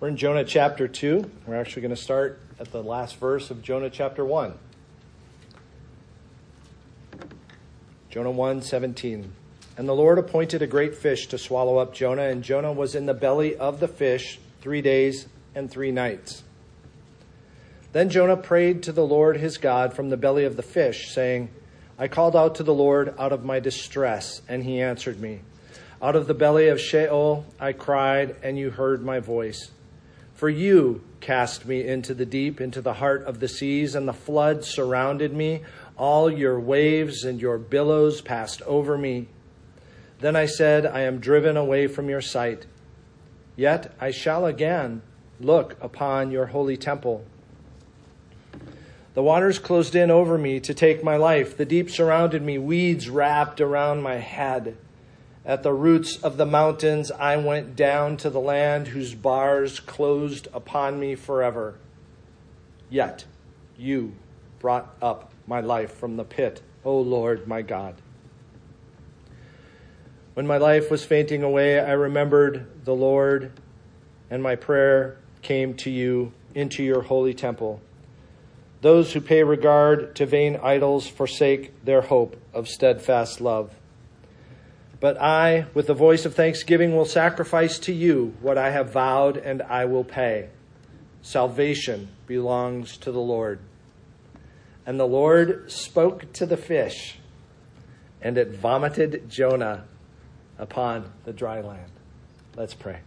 We're in Jonah chapter 2. We're actually going to start at the last verse of Jonah chapter 1. Jonah 1 17. And the Lord appointed a great fish to swallow up Jonah, and Jonah was in the belly of the fish three days and three nights. Then Jonah prayed to the Lord his God from the belly of the fish, saying, I called out to the Lord out of my distress, and he answered me. Out of the belly of Sheol I cried, and you heard my voice. For you cast me into the deep, into the heart of the seas, and the flood surrounded me. All your waves and your billows passed over me. Then I said, I am driven away from your sight. Yet I shall again look upon your holy temple. The waters closed in over me to take my life. The deep surrounded me, weeds wrapped around my head. At the roots of the mountains, I went down to the land whose bars closed upon me forever. Yet you brought up my life from the pit, O Lord my God. When my life was fainting away, I remembered the Lord, and my prayer came to you into your holy temple. Those who pay regard to vain idols forsake their hope of steadfast love. But I, with the voice of thanksgiving, will sacrifice to you what I have vowed, and I will pay. Salvation belongs to the Lord. And the Lord spoke to the fish, and it vomited Jonah upon the dry land. Let's pray.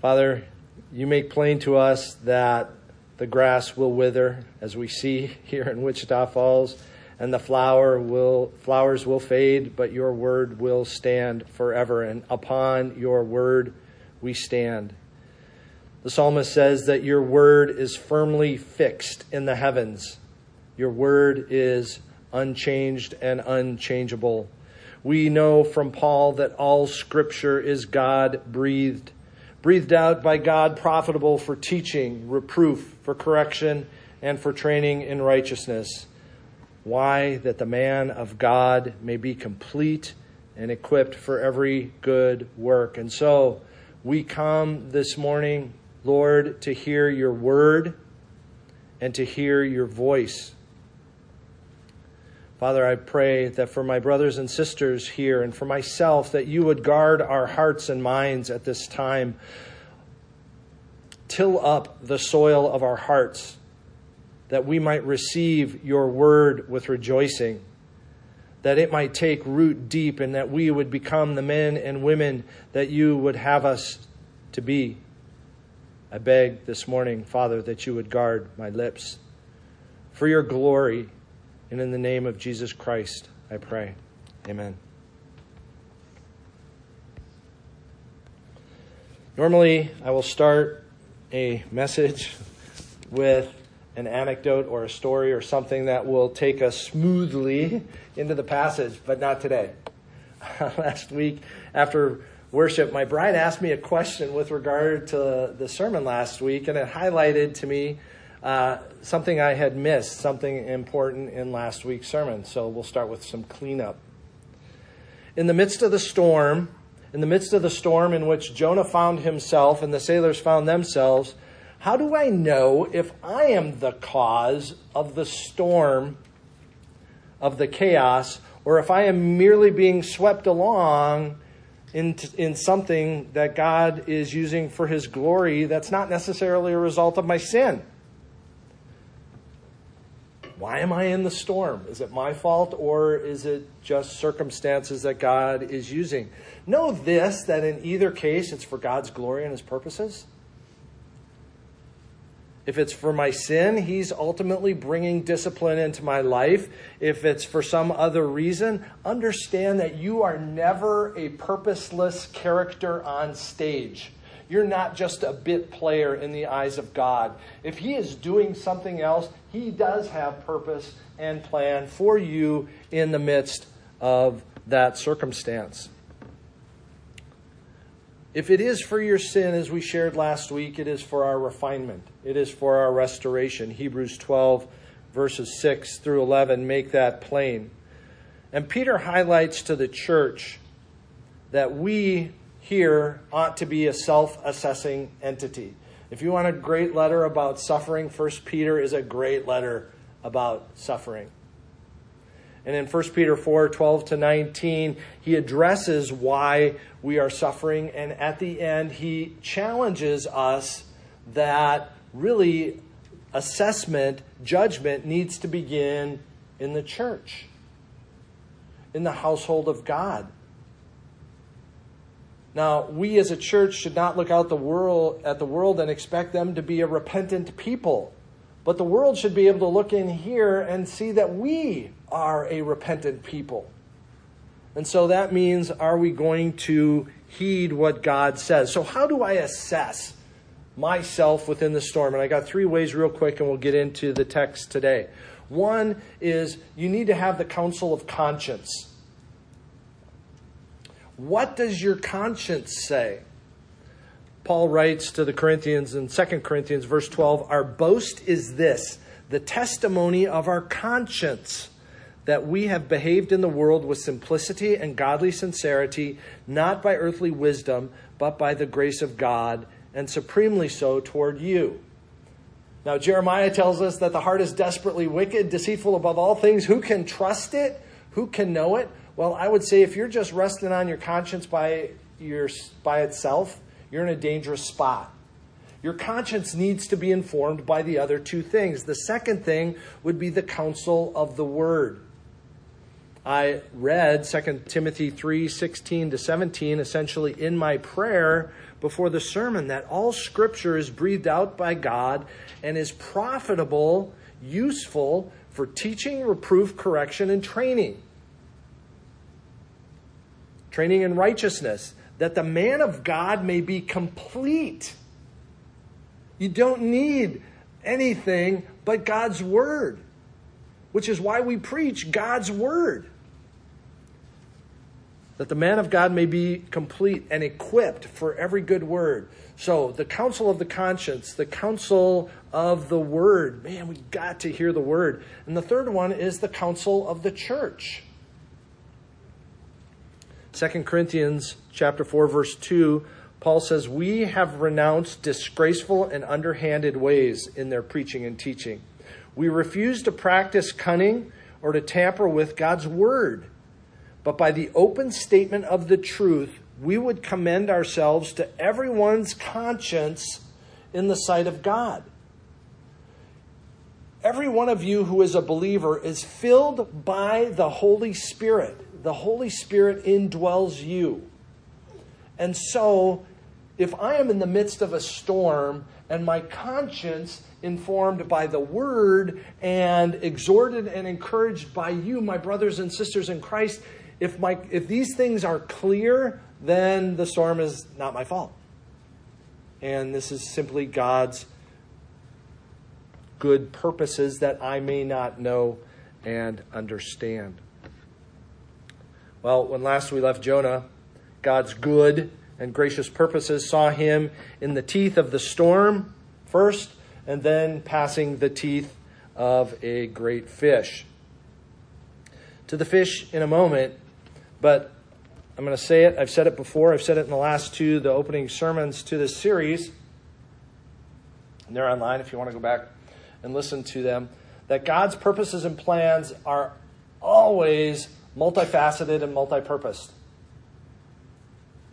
Father, you make plain to us that the grass will wither, as we see here in Wichita Falls and the flower will flowers will fade but your word will stand forever. And upon your word we stand. The psalmist says that your word is firmly fixed in the heavens. Your word is unchanged and unchangeable. We know from paul that all scripture is god breathed breathed out by god profitable for teaching reproof for correction and for training in righteousness why? That the man of God may be complete and equipped for every good work. And so we come this morning, Lord, to hear your word and to hear your voice. Father, I pray that for my brothers and sisters here and for myself, that you would guard our hearts and minds at this time. Till up the soil of our hearts that we might receive your word with rejoicing, that it might take root deep, and that we would become the men and women that you would have us to be. I beg this morning, Father, that you would guard my lips for your glory, and in the name of Jesus Christ, I pray. Amen. Normally, I will start a message with an anecdote or a story or something that will take us smoothly into the passage, but not today. Last week, after worship, my bride asked me a question with regard to the sermon last week, and it highlighted to me uh, something I had missed, something important in last week's sermon. So we'll start with some cleanup. In the midst of the storm, in the midst of the storm in which Jonah found himself and the sailors found themselves, how do I know if I am the cause of the storm, of the chaos, or if I am merely being swept along in, in something that God is using for His glory that's not necessarily a result of my sin? Why am I in the storm? Is it my fault or is it just circumstances that God is using? Know this that in either case, it's for God's glory and His purposes. If it's for my sin, He's ultimately bringing discipline into my life. If it's for some other reason, understand that you are never a purposeless character on stage. You're not just a bit player in the eyes of God. If He is doing something else, He does have purpose and plan for you in the midst of that circumstance. If it is for your sin, as we shared last week, it is for our refinement, it is for our restoration. Hebrews 12, verses 6 through 11 make that plain. And Peter highlights to the church that we here ought to be a self assessing entity. If you want a great letter about suffering, 1 Peter is a great letter about suffering. And in 1 Peter 4 12 to 19, he addresses why we are suffering. And at the end, he challenges us that really assessment, judgment needs to begin in the church, in the household of God. Now, we as a church should not look out the world at the world and expect them to be a repentant people. But the world should be able to look in here and see that we are a repentant people. And so that means are we going to heed what God says? So how do I assess myself within the storm? And I got three ways real quick and we'll get into the text today. One is you need to have the counsel of conscience. What does your conscience say? Paul writes to the Corinthians in 2 Corinthians, verse 12 Our boast is this, the testimony of our conscience, that we have behaved in the world with simplicity and godly sincerity, not by earthly wisdom, but by the grace of God, and supremely so toward you. Now, Jeremiah tells us that the heart is desperately wicked, deceitful above all things. Who can trust it? Who can know it? Well, I would say if you're just resting on your conscience by, your, by itself, you're in a dangerous spot. Your conscience needs to be informed by the other two things. The second thing would be the counsel of the word. I read 2 Timothy 3 16 to 17, essentially in my prayer before the sermon, that all scripture is breathed out by God and is profitable, useful for teaching, reproof, correction, and training training in righteousness, that the man of God may be complete. You don't need anything but God's word, which is why we preach God's word. That the man of God may be complete and equipped for every good word. So, the counsel of the conscience, the counsel of the word. Man, we got to hear the word. And the third one is the counsel of the church. 2 Corinthians chapter 4 verse 2, Paul says, "We have renounced disgraceful and underhanded ways in their preaching and teaching. We refuse to practice cunning or to tamper with God's word, but by the open statement of the truth, we would commend ourselves to everyone's conscience in the sight of God." Every one of you who is a believer is filled by the Holy Spirit the Holy Spirit indwells you. And so, if I am in the midst of a storm and my conscience informed by the word and exhorted and encouraged by you, my brothers and sisters in Christ, if, my, if these things are clear, then the storm is not my fault. And this is simply God's good purposes that I may not know and understand. Well, when last we left Jonah, God's good and gracious purposes saw him in the teeth of the storm first, and then passing the teeth of a great fish. To the fish in a moment, but I'm going to say it. I've said it before. I've said it in the last two, the opening sermons to this series. And they're online if you want to go back and listen to them. That God's purposes and plans are always multifaceted and multi-purposed.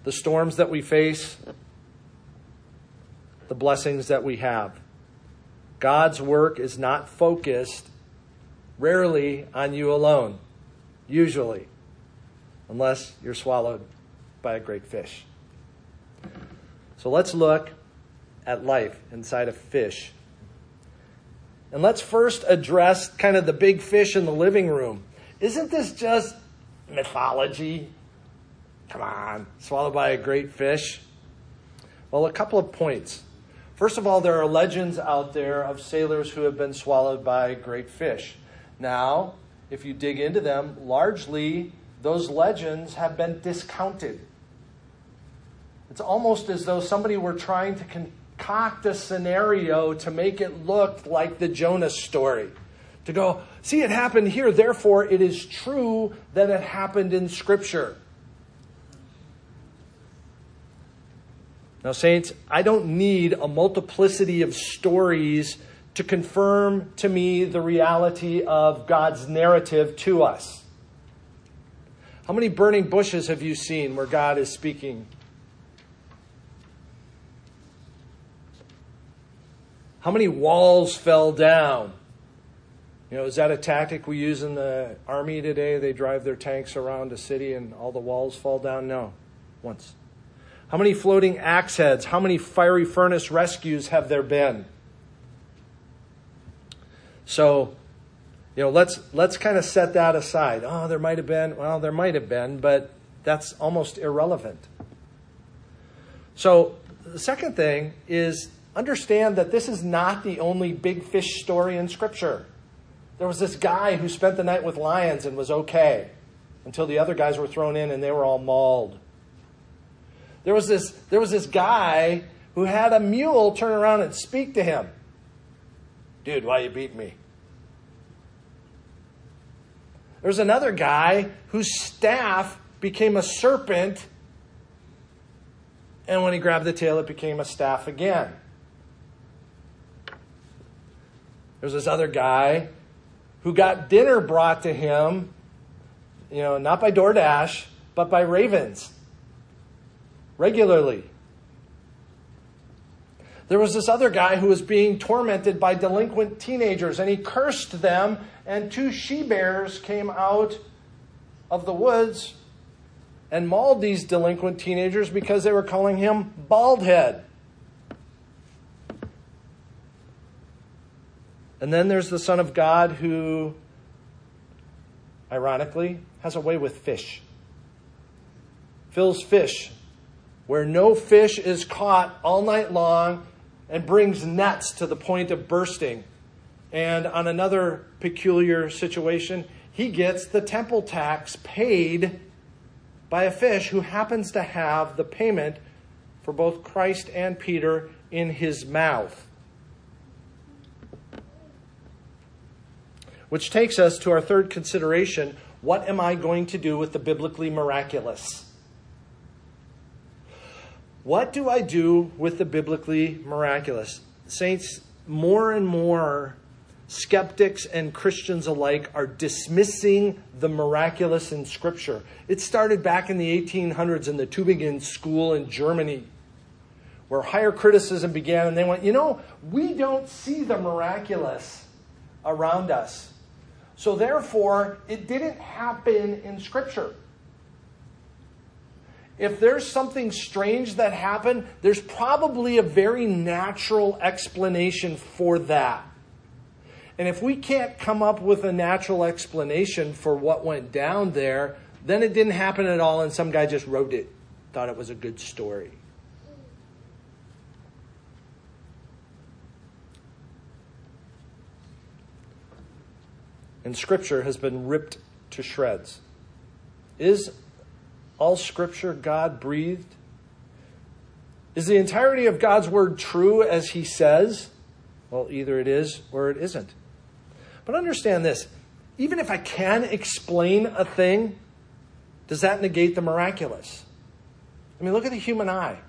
The storms that we face, the blessings that we have. God's work is not focused rarely on you alone, usually, unless you're swallowed by a great fish. So let's look at life inside a fish. And let's first address kind of the big fish in the living room. Isn't this just mythology? Come on, swallowed by a great fish? Well, a couple of points. First of all, there are legends out there of sailors who have been swallowed by great fish. Now, if you dig into them, largely those legends have been discounted. It's almost as though somebody were trying to concoct a scenario to make it look like the Jonah story to go, see, it happened here, therefore it is true that it happened in Scripture. Now, saints, I don't need a multiplicity of stories to confirm to me the reality of God's narrative to us. How many burning bushes have you seen where God is speaking? How many walls fell down? You know, is that a tactic we use in the army today? They drive their tanks around a city and all the walls fall down? No, once. How many floating axe heads? How many fiery furnace rescues have there been? So, you know, let's let's kind of set that aside. Oh, there might have been. Well, there might have been, but that's almost irrelevant. So, the second thing is understand that this is not the only big fish story in Scripture. There was this guy who spent the night with lions and was okay until the other guys were thrown in and they were all mauled. There was this, there was this guy who had a mule turn around and speak to him. Dude, why you beat me? There was another guy whose staff became a serpent, and when he grabbed the tail, it became a staff again. There's this other guy who got dinner brought to him, you know, not by DoorDash, but by ravens regularly. There was this other guy who was being tormented by delinquent teenagers, and he cursed them, and two she bears came out of the woods and mauled these delinquent teenagers because they were calling him baldhead. And then there's the Son of God who, ironically, has a way with fish. Fills fish where no fish is caught all night long and brings nets to the point of bursting. And on another peculiar situation, he gets the temple tax paid by a fish who happens to have the payment for both Christ and Peter in his mouth. Which takes us to our third consideration what am I going to do with the biblically miraculous? What do I do with the biblically miraculous? Saints, more and more skeptics and Christians alike are dismissing the miraculous in Scripture. It started back in the 1800s in the Tübingen school in Germany, where higher criticism began, and they went, you know, we don't see the miraculous around us. So therefore, it didn't happen in Scripture. If there's something strange that happened, there's probably a very natural explanation for that. And if we can't come up with a natural explanation for what went down there, then it didn't happen at all and some guy just wrote it, thought it was a good story. and Scripture has been ripped to shreds. Is all Scripture God breathed? Is the entirety of God's Word true as He says? Well, either it is or it isn't. But understand this even if I can explain a thing, does that negate the miraculous? I mean, look at the human eye.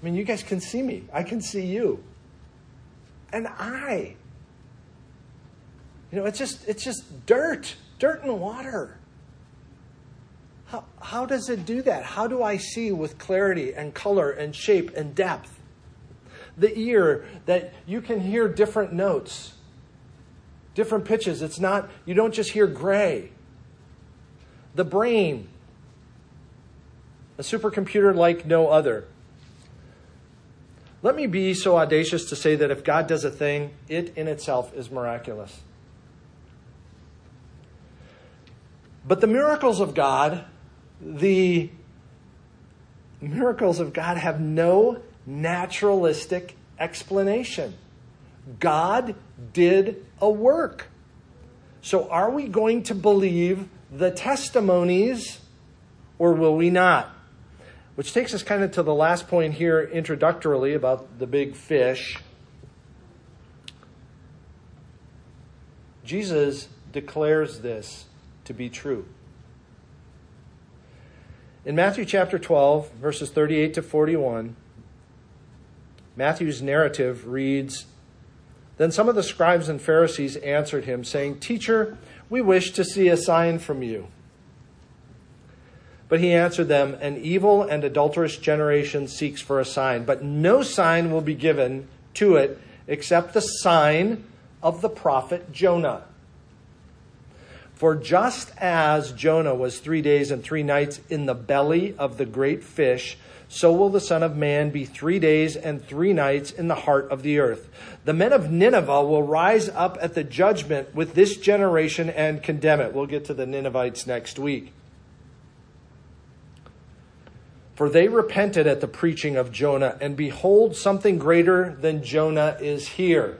I mean, you guys can see me, I can see you. An eye. You know, it's just it's just dirt, dirt and water. How, how does it do that? How do I see with clarity and color and shape and depth? The ear that you can hear different notes, different pitches. It's not you don't just hear gray. The brain, a supercomputer like no other. Let me be so audacious to say that if God does a thing, it in itself is miraculous. But the miracles of God, the miracles of God have no naturalistic explanation. God did a work. So are we going to believe the testimonies or will we not? Which takes us kind of to the last point here introductorily about the big fish. Jesus declares this to be true. In Matthew chapter 12, verses 38 to 41, Matthew's narrative reads Then some of the scribes and Pharisees answered him, saying, Teacher, we wish to see a sign from you. But he answered them, An evil and adulterous generation seeks for a sign, but no sign will be given to it except the sign of the prophet Jonah. For just as Jonah was three days and three nights in the belly of the great fish, so will the Son of Man be three days and three nights in the heart of the earth. The men of Nineveh will rise up at the judgment with this generation and condemn it. We'll get to the Ninevites next week. For they repented at the preaching of Jonah, and behold, something greater than Jonah is here.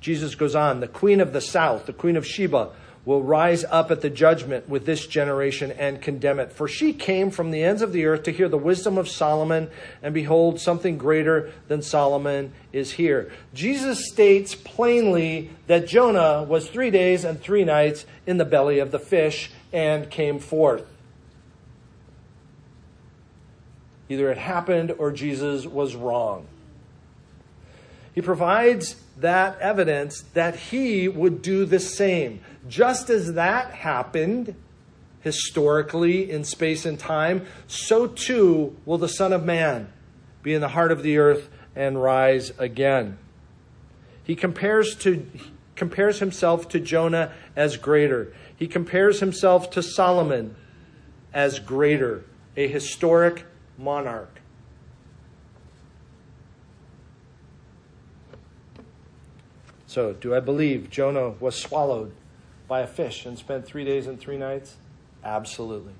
Jesus goes on, the queen of the south, the queen of Sheba, will rise up at the judgment with this generation and condemn it. For she came from the ends of the earth to hear the wisdom of Solomon, and behold, something greater than Solomon is here. Jesus states plainly that Jonah was three days and three nights in the belly of the fish and came forth. Either it happened or Jesus was wrong. He provides that evidence that he would do the same. Just as that happened historically in space and time, so too will the Son of Man be in the heart of the earth and rise again. He compares to compares himself to Jonah as greater. He compares himself to Solomon as greater, a historic monarch. So, do I believe Jonah was swallowed by a fish and spent three days and three nights? Absolutely.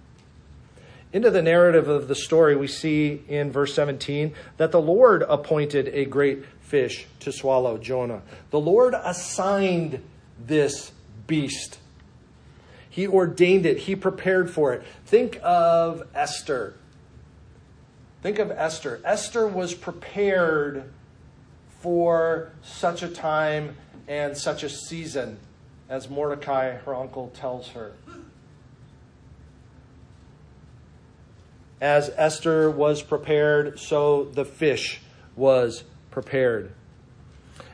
Into the narrative of the story, we see in verse 17 that the Lord appointed a great fish to swallow Jonah. The Lord assigned this beast. He ordained it, He prepared for it. Think of Esther. Think of Esther. Esther was prepared for such a time and such a season, as Mordecai, her uncle, tells her. As Esther was prepared, so the fish was prepared.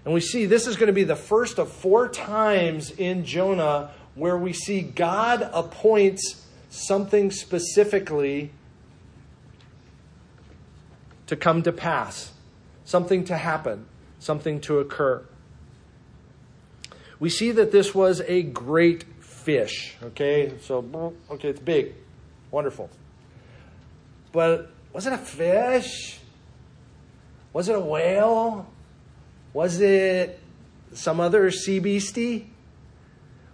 And we see this is going to be the first of four times in Jonah where we see God appoints something specifically to come to pass, something to happen, something to occur. We see that this was a great fish, okay? So, okay, it's big, wonderful. But was it a fish? Was it a whale? Was it some other sea beastie?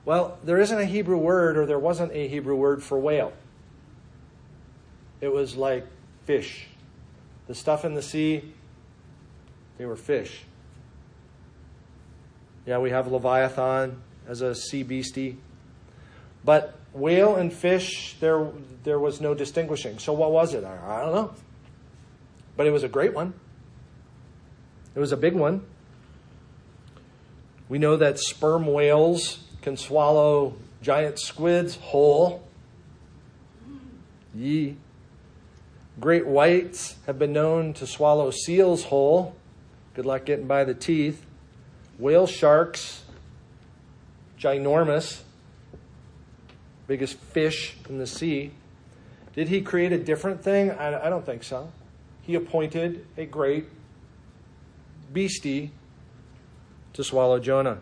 Well, there isn't a Hebrew word, or there wasn't a Hebrew word for whale. It was like fish. The stuff in the sea, they were fish. Yeah, we have Leviathan as a sea beastie. But whale and fish, there, there was no distinguishing. So what was it? I don't know. But it was a great one. It was a big one. We know that sperm whales can swallow giant squids whole. Ye. Great whites have been known to swallow seals whole. Good luck getting by the teeth. Whale sharks, ginormous, biggest fish in the sea. Did he create a different thing? I, I don't think so. He appointed a great beastie to swallow Jonah.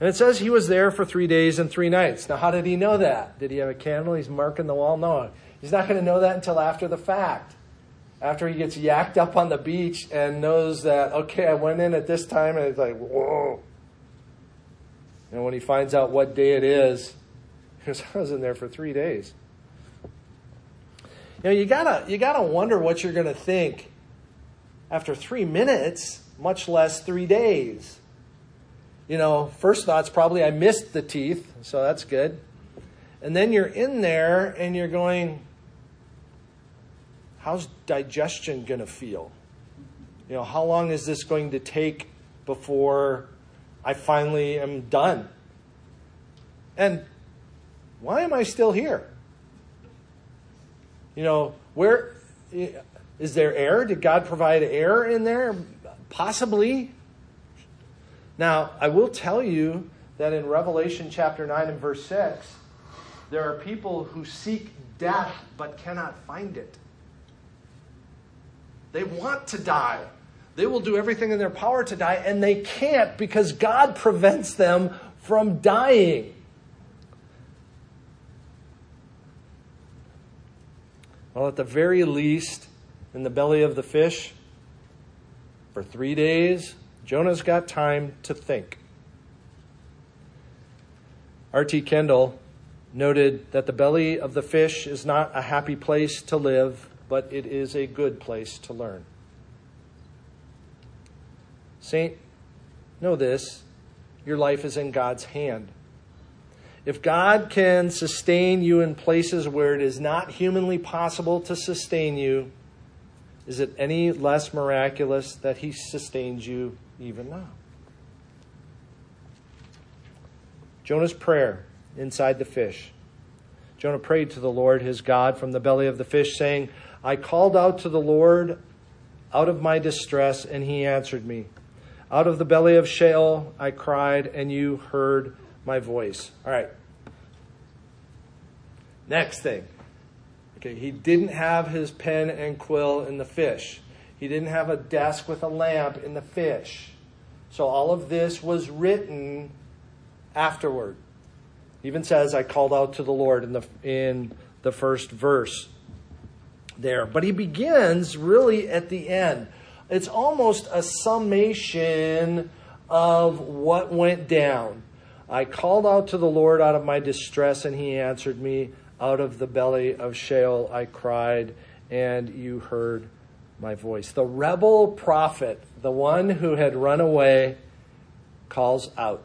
And it says he was there for three days and three nights. Now, how did he know that? Did he have a candle? He's marking the wall? No. He's not going to know that until after the fact. After he gets yacked up on the beach and knows that, okay, I went in at this time, and it's like, whoa. And when he finds out what day it is, he goes, I was in there for three days. You know, you gotta, you gotta wonder what you're gonna think after three minutes, much less three days. You know, first thought's probably I missed the teeth, so that's good. And then you're in there and you're going, how's digestion going to feel? You know, how long is this going to take before I finally am done? And why am I still here? You know, where is there air? Did God provide air in there? Possibly. Now, I will tell you that in Revelation chapter 9 and verse 6, there are people who seek death but cannot find it. They want to die. They will do everything in their power to die, and they can't because God prevents them from dying. Well, at the very least, in the belly of the fish, for three days, Jonah's got time to think. R.T. Kendall noted that the belly of the fish is not a happy place to live, but it is a good place to learn. Saint, know this your life is in God's hand. If God can sustain you in places where it is not humanly possible to sustain you, is it any less miraculous that He sustains you even now? Jonah's prayer inside the fish. Jonah prayed to the Lord his God from the belly of the fish, saying, I called out to the Lord out of my distress, and he answered me. Out of the belly of Sheol I cried, and you heard my voice. All right. Next thing. Okay, he didn't have his pen and quill in the fish. He didn't have a desk with a lamp in the fish. So all of this was written afterward. even says, I called out to the Lord in the, in the first verse there. But he begins really at the end. It's almost a summation of what went down. I called out to the Lord out of my distress, and he answered me. Out of the belly of Sheol I cried, and you heard my voice. The rebel prophet, the one who had run away, calls out.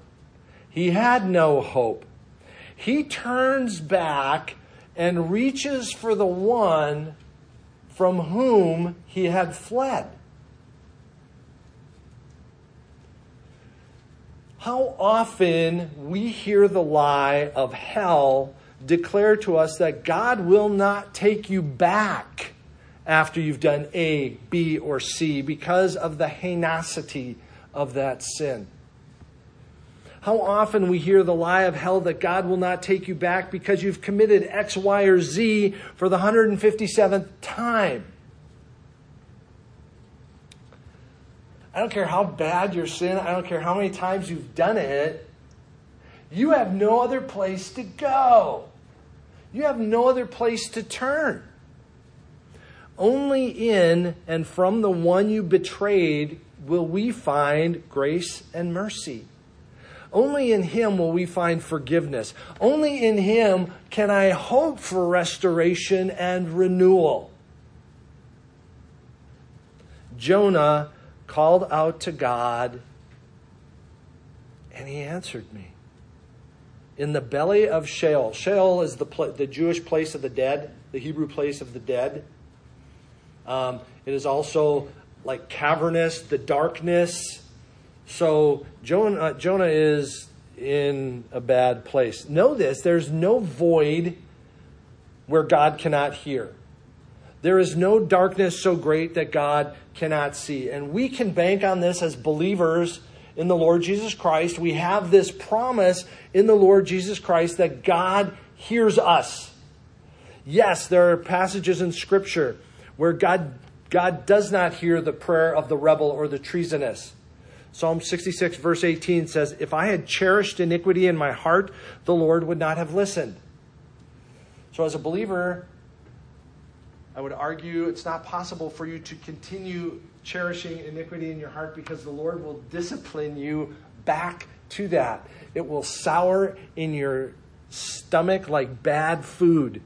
He had no hope. He turns back and reaches for the one from whom he had fled. How often we hear the lie of hell declare to us that God will not take you back after you've done A, B, or C because of the heinousity of that sin. How often we hear the lie of hell that God will not take you back because you've committed X, Y, or Z for the 157th time. I don't care how bad your sin, I don't care how many times you've done it, you have no other place to go. You have no other place to turn. Only in and from the one you betrayed will we find grace and mercy. Only in Him will we find forgiveness. Only in Him can I hope for restoration and renewal. Jonah called out to God, and He answered me. In the belly of Sheol, Sheol is the, pl- the Jewish place of the dead, the Hebrew place of the dead. Um, it is also like cavernous, the darkness so Jonah, uh, Jonah is in a bad place. Know this there's no void where God cannot hear. There is no darkness so great that God cannot see. And we can bank on this as believers in the Lord Jesus Christ. We have this promise in the Lord Jesus Christ that God hears us. Yes, there are passages in Scripture where God, God does not hear the prayer of the rebel or the treasonous. Psalm 66, verse 18 says, If I had cherished iniquity in my heart, the Lord would not have listened. So, as a believer, I would argue it's not possible for you to continue cherishing iniquity in your heart because the Lord will discipline you back to that. It will sour in your stomach like bad food.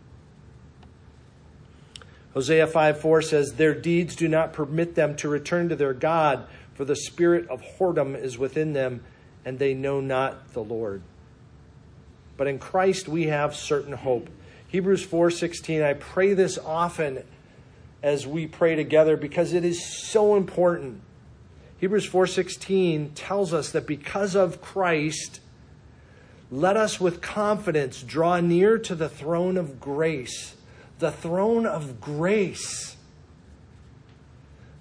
Hosea 5 4 says, Their deeds do not permit them to return to their God for the spirit of whoredom is within them, and they know not the Lord. But in Christ we have certain hope. Hebrews 4:16 I pray this often as we pray together because it is so important. Hebrews 4:16 tells us that because of Christ let us with confidence draw near to the throne of grace the throne of grace,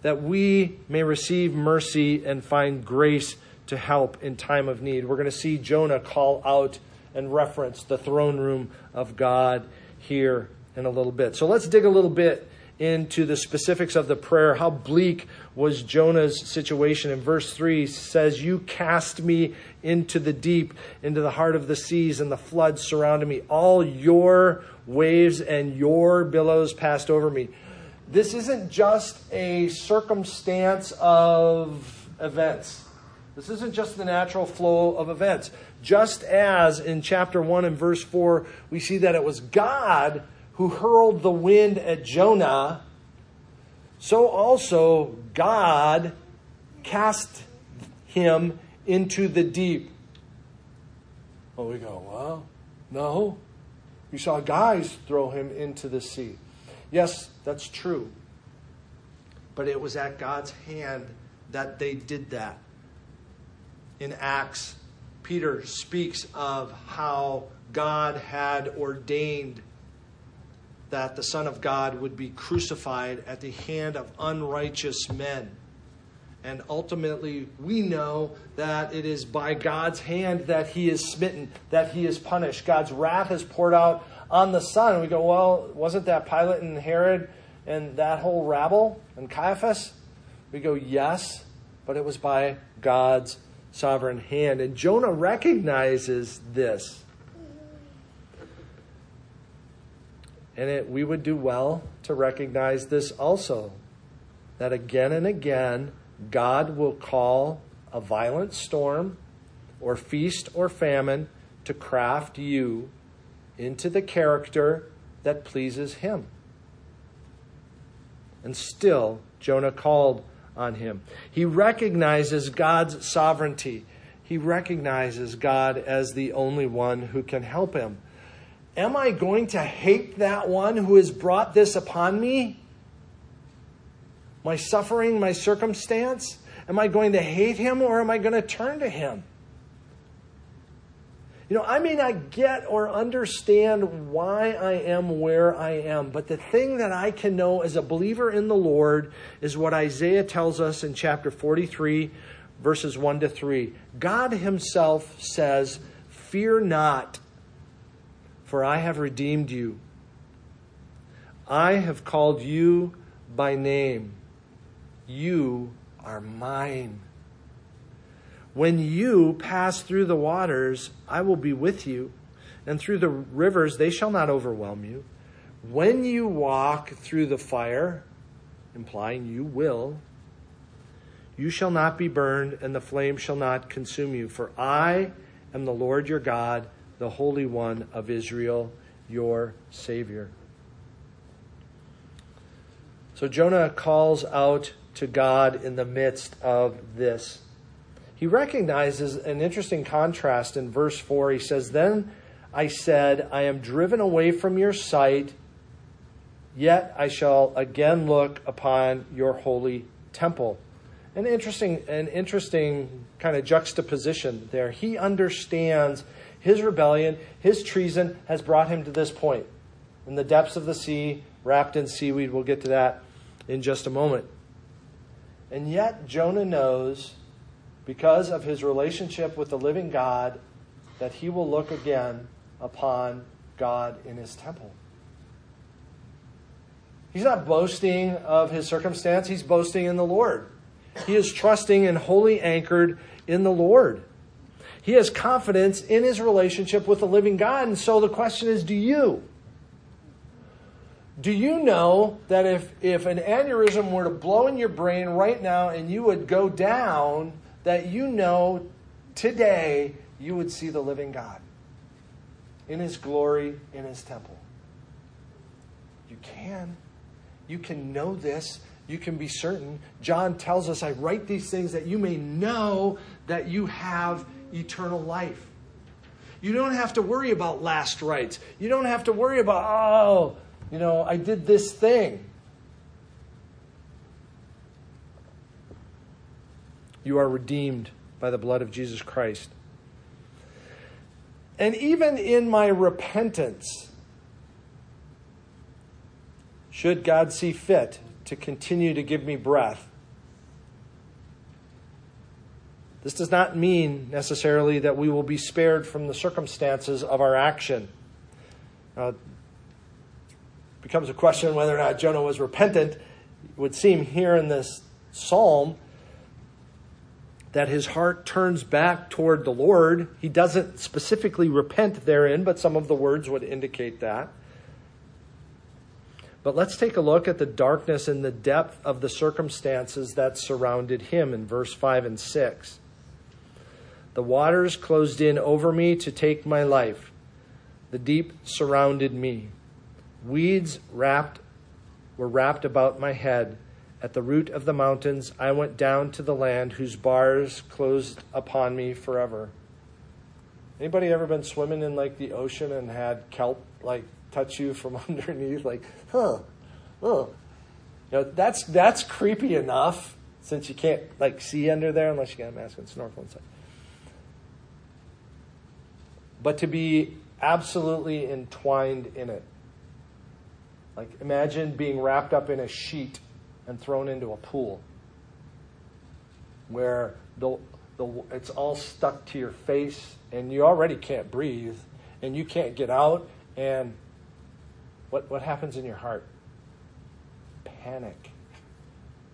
that we may receive mercy and find grace to help in time of need. We're going to see Jonah call out and reference the throne room of God here in a little bit. So let's dig a little bit into the specifics of the prayer. How bleak was Jonah's situation? In verse 3 says, You cast me into the deep, into the heart of the seas, and the floods surrounded me. All your waves and your billows passed over me. This isn't just a circumstance of events. This isn't just the natural flow of events. Just as in chapter 1 and verse 4, we see that it was God who hurled the wind at Jonah, so also God cast him into the deep. Oh, we go, well, no. We saw guys throw him into the sea. Yes, that's true. But it was at God's hand that they did that. In Acts, Peter speaks of how God had ordained that the Son of God would be crucified at the hand of unrighteous men. And ultimately, we know that it is by God's hand that he is smitten, that he is punished. God's wrath is poured out on the Son. We go, well, wasn't that Pilate and Herod and that whole rabble and Caiaphas? We go, yes, but it was by God's sovereign hand. And Jonah recognizes this. And it, we would do well to recognize this also that again and again, God will call a violent storm or feast or famine to craft you into the character that pleases Him. And still, Jonah called on him. He recognizes God's sovereignty. He recognizes God as the only one who can help him. Am I going to hate that one who has brought this upon me? My suffering, my circumstance? Am I going to hate him or am I going to turn to him? You know, I may not get or understand why I am where I am, but the thing that I can know as a believer in the Lord is what Isaiah tells us in chapter 43, verses 1 to 3. God Himself says, Fear not for I have redeemed you. I have called you by name. You are mine. When you pass through the waters, I will be with you, and through the rivers, they shall not overwhelm you. When you walk through the fire, implying you will, you shall not be burned, and the flame shall not consume you. For I am the Lord your God the Holy One of Israel, your Savior. So Jonah calls out to God in the midst of this. He recognizes an interesting contrast in verse 4. He says, Then I said, I am driven away from your sight, yet I shall again look upon your holy temple. An interesting, an interesting kind of juxtaposition there. He understands his rebellion, his treason has brought him to this point. In the depths of the sea, wrapped in seaweed. We'll get to that in just a moment. And yet, Jonah knows, because of his relationship with the living God, that he will look again upon God in his temple. He's not boasting of his circumstance, he's boasting in the Lord. He is trusting and wholly anchored in the Lord. He has confidence in his relationship with the living God. And so the question is do you? Do you know that if, if an aneurysm were to blow in your brain right now and you would go down, that you know today you would see the living God in his glory, in his temple? You can. You can know this. You can be certain. John tells us, I write these things that you may know that you have eternal life. You don't have to worry about last rites. You don't have to worry about, oh, you know, I did this thing. You are redeemed by the blood of Jesus Christ. And even in my repentance, should God see fit to continue to give me breath. This does not mean necessarily that we will be spared from the circumstances of our action. Uh, becomes a question whether or not Jonah was repentant. It would seem here in this psalm that his heart turns back toward the Lord. He doesn't specifically repent therein, but some of the words would indicate that. But let's take a look at the darkness and the depth of the circumstances that surrounded him in verse 5 and 6. The waters closed in over me to take my life. The deep surrounded me. Weeds wrapped were wrapped about my head. At the root of the mountains I went down to the land whose bars closed upon me forever. Anybody ever been swimming in like the ocean and had kelp like touch you from underneath? Like, huh, oh. You know, that's that's creepy enough since you can't like see under there unless you got a mask and snorkel inside. But to be absolutely entwined in it. Like imagine being wrapped up in a sheet and thrown into a pool where the, the, it's all stuck to your face and you already can't breathe and you can't get out and what, what happens in your heart? Panic.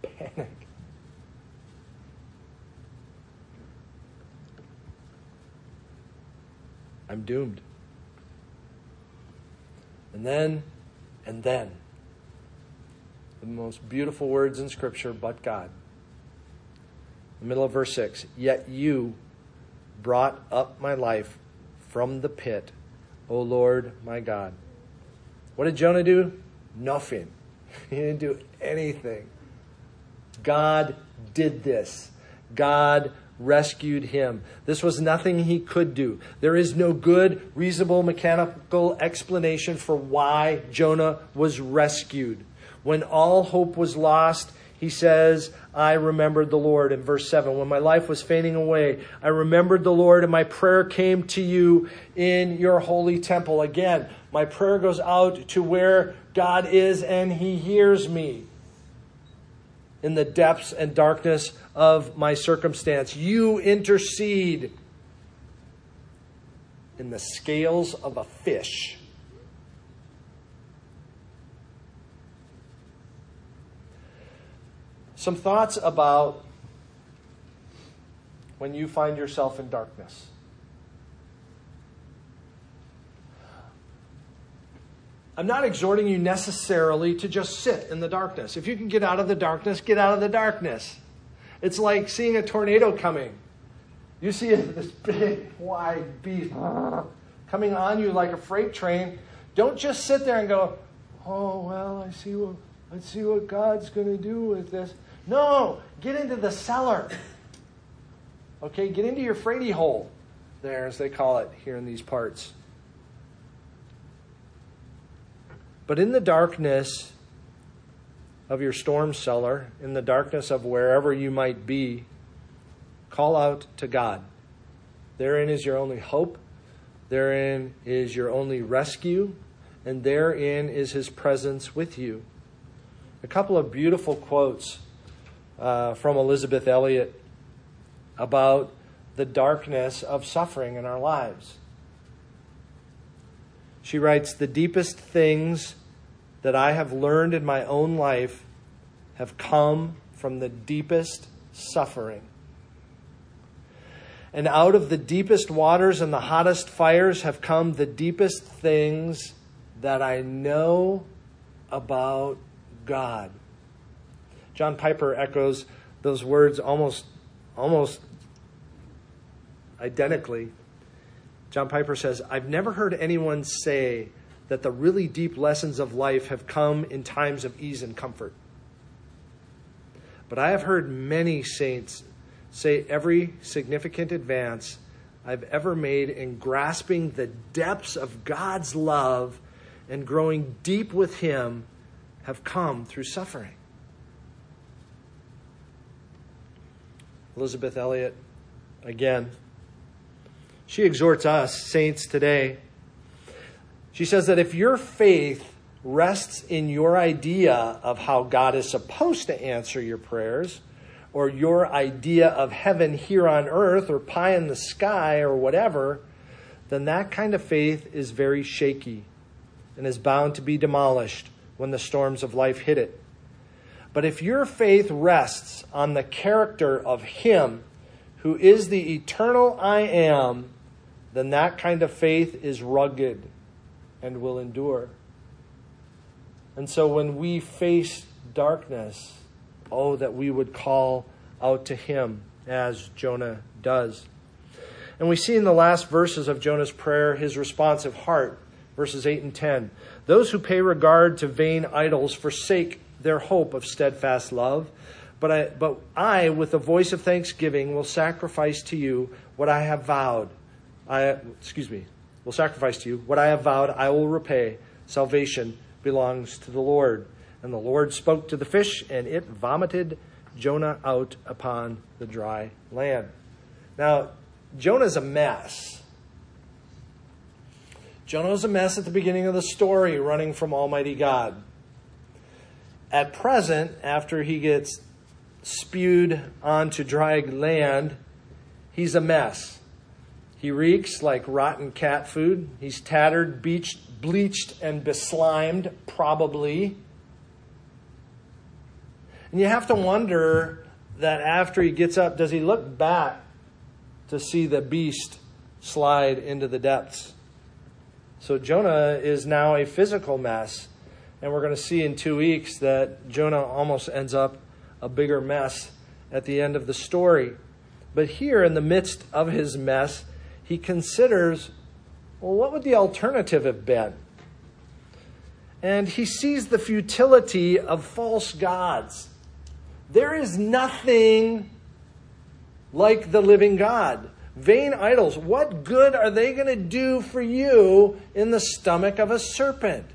Panic. I'm doomed. And then, and then, the most beautiful words in Scripture, but God. The middle of verse 6 Yet you brought up my life from the pit, O Lord my God. What did Jonah do? Nothing. He didn't do anything. God did this. God rescued him. This was nothing he could do. There is no good, reasonable, mechanical explanation for why Jonah was rescued. When all hope was lost, he says, I remembered the Lord in verse 7. When my life was fading away, I remembered the Lord, and my prayer came to you in your holy temple. Again, my prayer goes out to where God is, and he hears me in the depths and darkness of my circumstance. You intercede in the scales of a fish. Some thoughts about when you find yourself in darkness. I'm not exhorting you necessarily to just sit in the darkness. If you can get out of the darkness, get out of the darkness. It's like seeing a tornado coming. You see this big, wide beast coming on you like a freight train. Don't just sit there and go, "Oh well, I see what I see what God's going to do with this." No, get into the cellar. Okay, get into your fraidy hole, there, as they call it here in these parts. But in the darkness of your storm cellar, in the darkness of wherever you might be, call out to God. Therein is your only hope, therein is your only rescue, and therein is His presence with you. A couple of beautiful quotes uh, from Elisabeth Elliot about the darkness of suffering in our lives. She writes The deepest things that I have learned in my own life have come from the deepest suffering. And out of the deepest waters and the hottest fires have come the deepest things that I know about God. John Piper echoes those words almost, almost identically. John Piper says, I've never heard anyone say that the really deep lessons of life have come in times of ease and comfort. But I have heard many saints say every significant advance I've ever made in grasping the depths of God's love and growing deep with Him have come through suffering. Elisabeth Elliot, again, she exhorts us, saints, today. She says that if your faith rests in your idea of how God is supposed to answer your prayers, or your idea of heaven here on earth, or pie in the sky, or whatever, then that kind of faith is very shaky and is bound to be demolished when the storms of life hit it. But if your faith rests on the character of Him who is the eternal I am, then that kind of faith is rugged and will endure. And so when we face darkness, oh, that we would call out to Him as Jonah does. And we see in the last verses of Jonah's prayer his responsive heart, verses 8 and 10. Those who pay regard to vain idols forsake their hope of steadfast love. But I, but I, with a voice of thanksgiving, will sacrifice to you what I have vowed. I, excuse me, will sacrifice to you what I have vowed. I will repay. Salvation belongs to the Lord. And the Lord spoke to the fish, and it vomited Jonah out upon the dry land. Now, Jonah's a mess. Jonah Jonah's a mess at the beginning of the story, running from Almighty God. At present, after he gets spewed onto dry land, he's a mess. He reeks like rotten cat food. He's tattered, beached, bleached, and beslimed, probably. And you have to wonder that after he gets up, does he look back to see the beast slide into the depths? So Jonah is now a physical mess. And we're going to see in two weeks that Jonah almost ends up a bigger mess at the end of the story. But here, in the midst of his mess, he considers well, what would the alternative have been? And he sees the futility of false gods. There is nothing like the living God. Vain idols, what good are they going to do for you in the stomach of a serpent?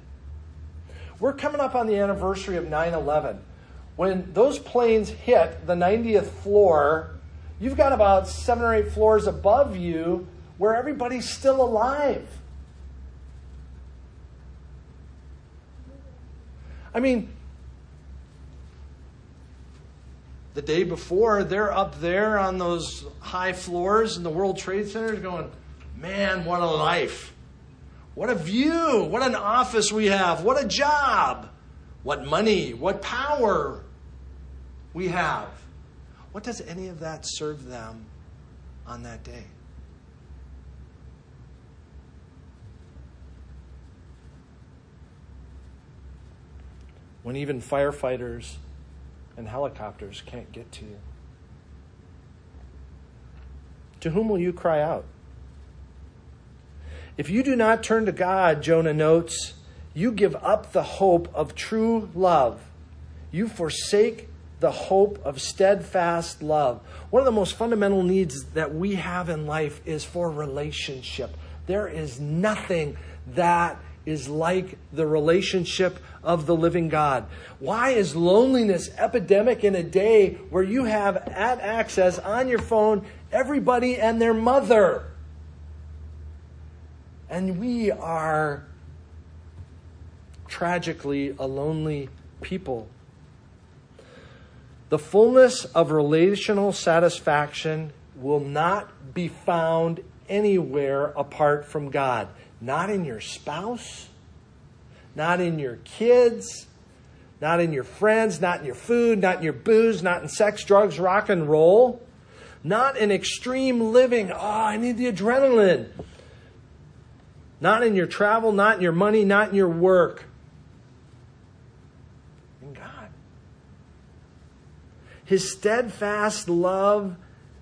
We're coming up on the anniversary of 9 11. When those planes hit the 90th floor, you've got about seven or eight floors above you where everybody's still alive. I mean, the day before, they're up there on those high floors in the World Trade Center going, man, what a life. What a view. What an office we have. What a job. What money. What power we have. What does any of that serve them on that day? When even firefighters and helicopters can't get to you. To whom will you cry out? If you do not turn to God, Jonah notes, you give up the hope of true love. You forsake the hope of steadfast love. One of the most fundamental needs that we have in life is for relationship. There is nothing that is like the relationship of the living God. Why is loneliness epidemic in a day where you have at access on your phone everybody and their mother? And we are tragically a lonely people. The fullness of relational satisfaction will not be found anywhere apart from God. Not in your spouse, not in your kids, not in your friends, not in your food, not in your booze, not in sex, drugs, rock and roll, not in extreme living. Oh, I need the adrenaline. Not in your travel, not in your money, not in your work. In God. His steadfast love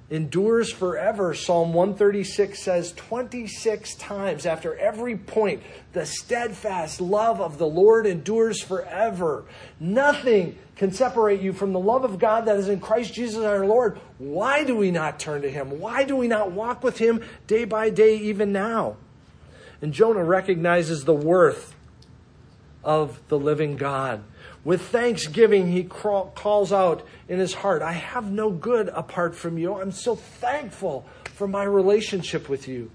endures forever. Psalm 136 says 26 times after every point, the steadfast love of the Lord endures forever. Nothing can separate you from the love of God that is in Christ Jesus our Lord. Why do we not turn to Him? Why do we not walk with Him day by day, even now? And Jonah recognizes the worth of the living God. With thanksgiving, he calls out in his heart, I have no good apart from you. I'm so thankful for my relationship with you.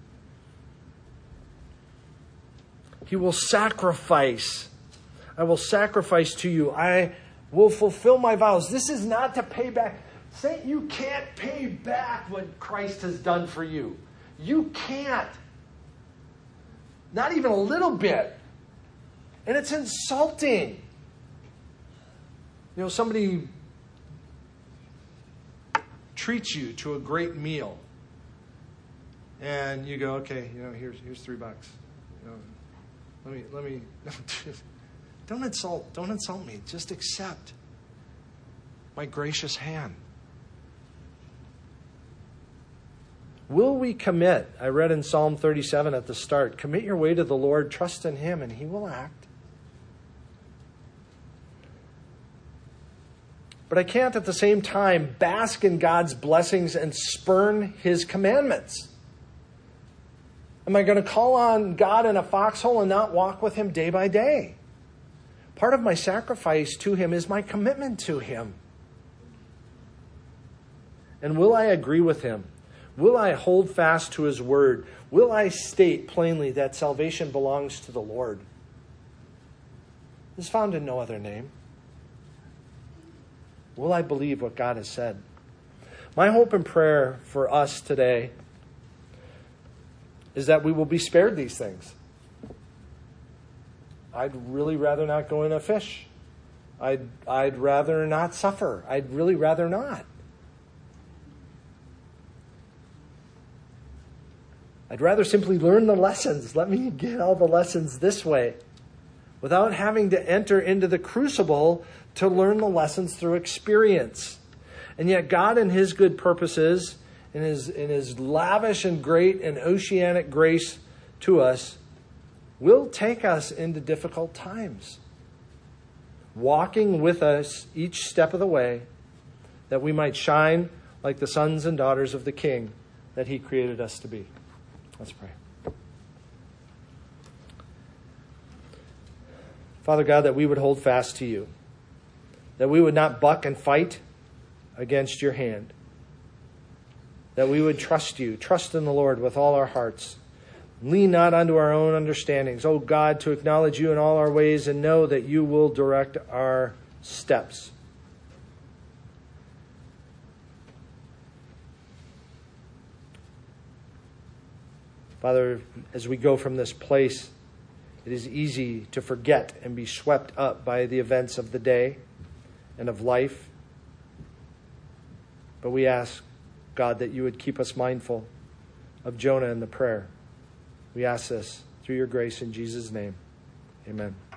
He will sacrifice I will sacrifice to you. I will fulfill my vows. This is not to pay back. Saint, you can't pay back what Christ has done for you. You can't. Not even a little bit. And it's insulting. You know, somebody treats you to a great meal. And you go, okay, you know, here's here's three bucks. You know, let me let me don't insult don't insult me. Just accept my gracious hand. Will we commit? I read in Psalm 37 at the start commit your way to the Lord, trust in Him, and He will act. But I can't at the same time bask in God's blessings and spurn His commandments. Am I going to call on God in a foxhole and not walk with Him day by day? Part of my sacrifice to Him is my commitment to Him. And will I agree with Him? Will I hold fast to his word? Will I state plainly that salvation belongs to the Lord? Is found in no other name. Will I believe what God has said? My hope and prayer for us today is that we will be spared these things. I'd really rather not go in a fish. I'd, I'd rather not suffer. I'd really rather not. I'd rather simply learn the lessons. Let me get all the lessons this way without having to enter into the crucible to learn the lessons through experience. And yet, God, in His good purposes, in His, in His lavish and great and oceanic grace to us, will take us into difficult times, walking with us each step of the way that we might shine like the sons and daughters of the King that He created us to be. Let's pray. Father God, that we would hold fast to you, that we would not buck and fight against your hand, that we would trust you, trust in the Lord with all our hearts. Lean not unto our own understandings. O oh God, to acknowledge you in all our ways and know that you will direct our steps. Father, as we go from this place, it is easy to forget and be swept up by the events of the day and of life. But we ask, God, that you would keep us mindful of Jonah and the prayer. We ask this through your grace in Jesus' name. Amen.